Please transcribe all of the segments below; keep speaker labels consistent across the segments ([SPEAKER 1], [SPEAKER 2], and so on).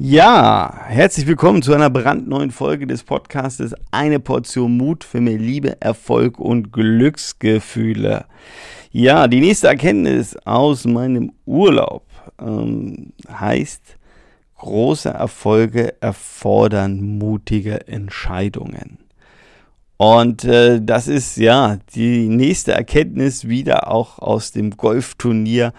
[SPEAKER 1] Ja, herzlich willkommen zu einer brandneuen Folge des Podcastes Eine Portion Mut für mehr Liebe, Erfolg und Glücksgefühle. Ja, die nächste Erkenntnis aus meinem Urlaub ähm, heißt, große Erfolge erfordern mutige Entscheidungen. Und äh, das ist ja die nächste Erkenntnis wieder auch aus dem Golfturnier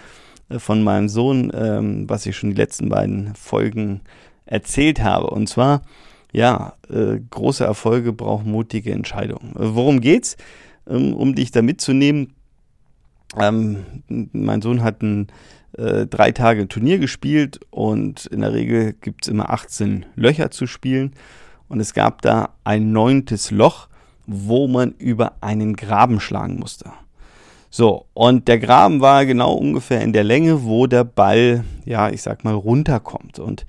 [SPEAKER 1] von meinem Sohn, ähm, was ich schon die letzten beiden Folgen erzählt habe. Und zwar, ja, äh, große Erfolge brauchen mutige Entscheidungen. Äh, worum geht's? Ähm, um dich da mitzunehmen. Ähm, mein Sohn hat ein äh, drei Tage Turnier gespielt und in der Regel gibt es immer 18 Löcher zu spielen. Und es gab da ein neuntes Loch, wo man über einen Graben schlagen musste. So, und der Graben war genau ungefähr in der Länge, wo der Ball, ja, ich sag mal, runterkommt. Und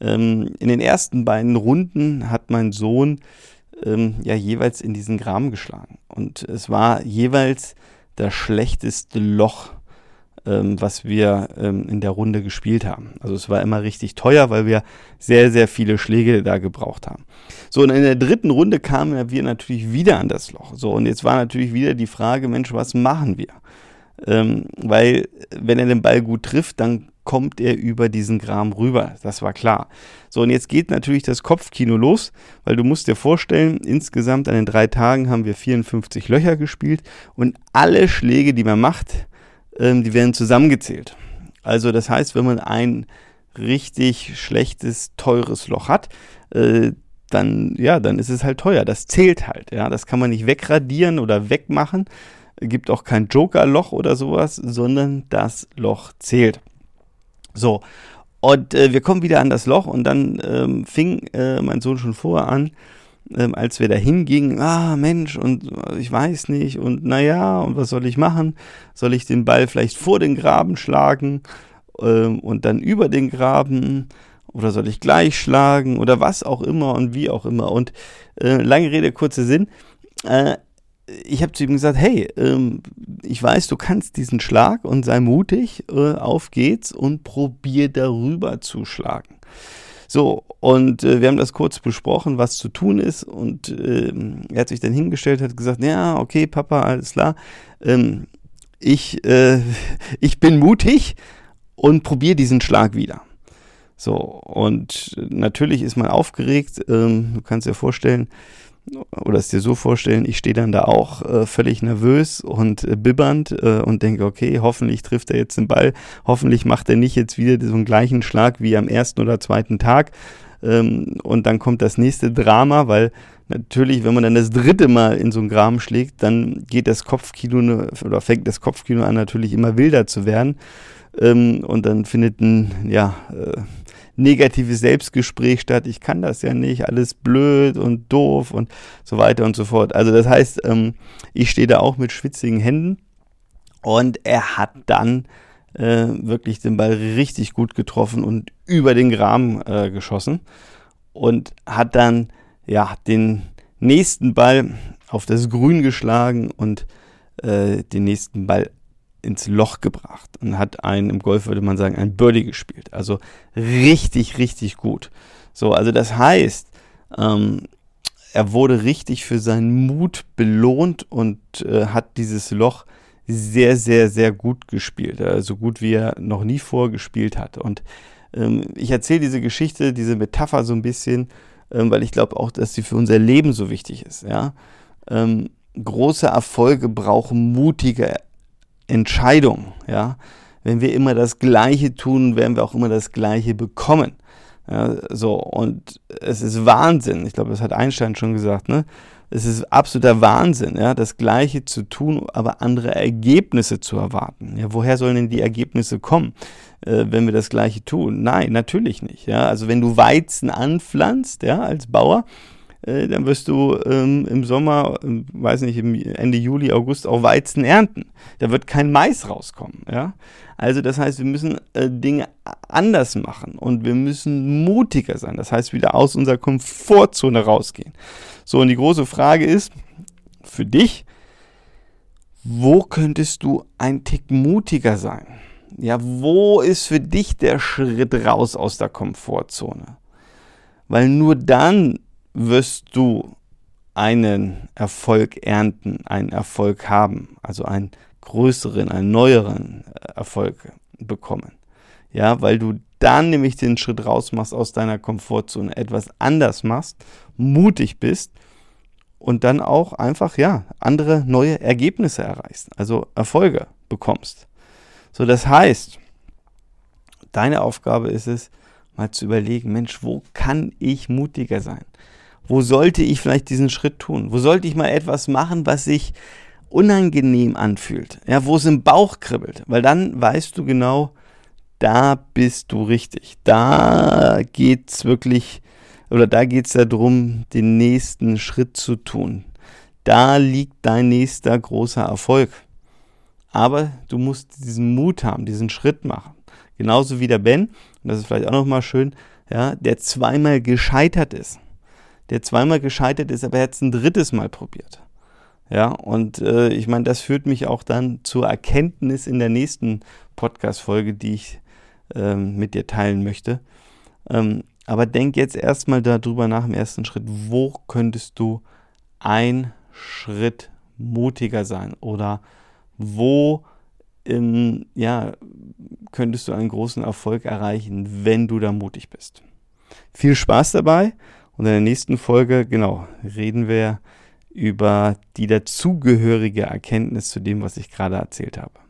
[SPEAKER 1] ähm, in den ersten beiden Runden hat mein Sohn ähm, ja jeweils in diesen Graben geschlagen. Und es war jeweils das schlechteste Loch, ähm, was wir ähm, in der Runde gespielt haben. Also es war immer richtig teuer, weil wir sehr, sehr viele Schläge da gebraucht haben. So, und in der dritten Runde kamen wir natürlich wieder an das Loch. So, und jetzt war natürlich wieder die Frage, Mensch, was machen wir? Ähm, weil, wenn er den Ball gut trifft, dann kommt er über diesen Graben rüber. Das war klar. So, und jetzt geht natürlich das Kopfkino los, weil du musst dir vorstellen, insgesamt an den drei Tagen haben wir 54 Löcher gespielt und alle Schläge, die man macht, ähm, die werden zusammengezählt. Also das heißt, wenn man ein richtig schlechtes, teures Loch hat, äh, dann, ja, dann ist es halt teuer. Das zählt halt, ja. Das kann man nicht wegradieren oder wegmachen. Gibt auch kein Joker-Loch oder sowas, sondern das Loch zählt. So. Und äh, wir kommen wieder an das Loch und dann ähm, fing äh, mein Sohn schon vorher an, ähm, als wir da hingingen, ah Mensch, und äh, ich weiß nicht, und naja, und was soll ich machen? Soll ich den Ball vielleicht vor den Graben schlagen ähm, und dann über den Graben? Oder soll ich gleich schlagen? Oder was auch immer und wie auch immer. Und äh, lange Rede, kurzer Sinn. Äh, ich habe zu ihm gesagt, hey, ähm, ich weiß, du kannst diesen Schlag und sei mutig, äh, auf geht's und probier darüber zu schlagen. So, und äh, wir haben das kurz besprochen, was zu tun ist. Und äh, er hat sich dann hingestellt, hat gesagt, ja, okay, Papa, alles klar. Ähm, ich, äh, ich bin mutig und probiere diesen Schlag wieder. So, und natürlich ist man aufgeregt. Ähm, du kannst dir vorstellen, oder es dir so vorstellen, ich stehe dann da auch äh, völlig nervös und äh, bibbernd äh, und denke, okay, hoffentlich trifft er jetzt den Ball, hoffentlich macht er nicht jetzt wieder diesen gleichen Schlag wie am ersten oder zweiten Tag. Ähm, und dann kommt das nächste Drama, weil natürlich, wenn man dann das dritte Mal in so einen Graben schlägt, dann geht das Kopfkino oder fängt das Kopfkino an, natürlich immer wilder zu werden. Ähm, und dann findet ein, ja, äh, negatives Selbstgespräch statt, ich kann das ja nicht, alles blöd und doof und so weiter und so fort. Also das heißt, ähm, ich stehe da auch mit schwitzigen Händen und er hat dann äh, wirklich den Ball richtig gut getroffen und über den Graben äh, geschossen und hat dann ja den nächsten Ball auf das Grün geschlagen und äh, den nächsten Ball ins Loch gebracht und hat einen, im Golf würde man sagen, ein Birdie gespielt. Also richtig, richtig gut. So, also das heißt, ähm, er wurde richtig für seinen Mut belohnt und äh, hat dieses Loch sehr, sehr, sehr gut gespielt. Also gut wie er noch nie vorgespielt hat. Und ähm, ich erzähle diese Geschichte, diese Metapher so ein bisschen, ähm, weil ich glaube auch, dass sie für unser Leben so wichtig ist. Ja? Ähm, große Erfolge brauchen mutige Entscheidung. Ja? Wenn wir immer das Gleiche tun, werden wir auch immer das Gleiche bekommen. Ja, so, und es ist Wahnsinn. Ich glaube, das hat Einstein schon gesagt, ne? Es ist absoluter Wahnsinn, ja, das Gleiche zu tun, aber andere Ergebnisse zu erwarten. Ja, woher sollen denn die Ergebnisse kommen, äh, wenn wir das Gleiche tun? Nein, natürlich nicht. Ja, also wenn du Weizen anpflanzt, ja, als Bauer, äh, dann wirst du ähm, im Sommer, äh, weiß nicht, Ende Juli, August auch Weizen ernten. Da wird kein Mais rauskommen. Ja? Also das heißt, wir müssen äh, Dinge anders machen und wir müssen mutiger sein. Das heißt, wieder aus unserer Komfortzone rausgehen. So, und die große Frage ist für dich, wo könntest du ein Tick mutiger sein? Ja, wo ist für dich der Schritt raus aus der Komfortzone? Weil nur dann wirst du einen Erfolg ernten, einen Erfolg haben, also einen größeren, einen neueren äh, Erfolg bekommen. Ja, weil du dann nämlich den Schritt raus machst aus deiner Komfortzone, etwas anders machst, mutig bist und dann auch einfach, ja, andere neue Ergebnisse erreichst, also Erfolge bekommst. So, das heißt, deine Aufgabe ist es, mal zu überlegen, Mensch, wo kann ich mutiger sein? Wo sollte ich vielleicht diesen Schritt tun? Wo sollte ich mal etwas machen, was sich unangenehm anfühlt? Ja, wo es im Bauch kribbelt? Weil dann weißt du genau, da bist du richtig. Da geht's wirklich, oder da geht's darum, den nächsten Schritt zu tun. Da liegt dein nächster großer Erfolg. Aber du musst diesen Mut haben, diesen Schritt machen. Genauso wie der Ben, und das ist vielleicht auch nochmal schön, ja, der zweimal gescheitert ist der zweimal gescheitert ist, aber er hat es ein drittes Mal probiert. Ja, und äh, ich meine, das führt mich auch dann zur Erkenntnis in der nächsten Podcast-Folge, die ich ähm, mit dir teilen möchte. Ähm, aber denk jetzt erstmal darüber nach im ersten Schritt, wo könntest du ein Schritt mutiger sein oder wo ähm, ja, könntest du einen großen Erfolg erreichen, wenn du da mutig bist. Viel Spaß dabei und in der nächsten Folge, genau, reden wir über die dazugehörige Erkenntnis zu dem, was ich gerade erzählt habe.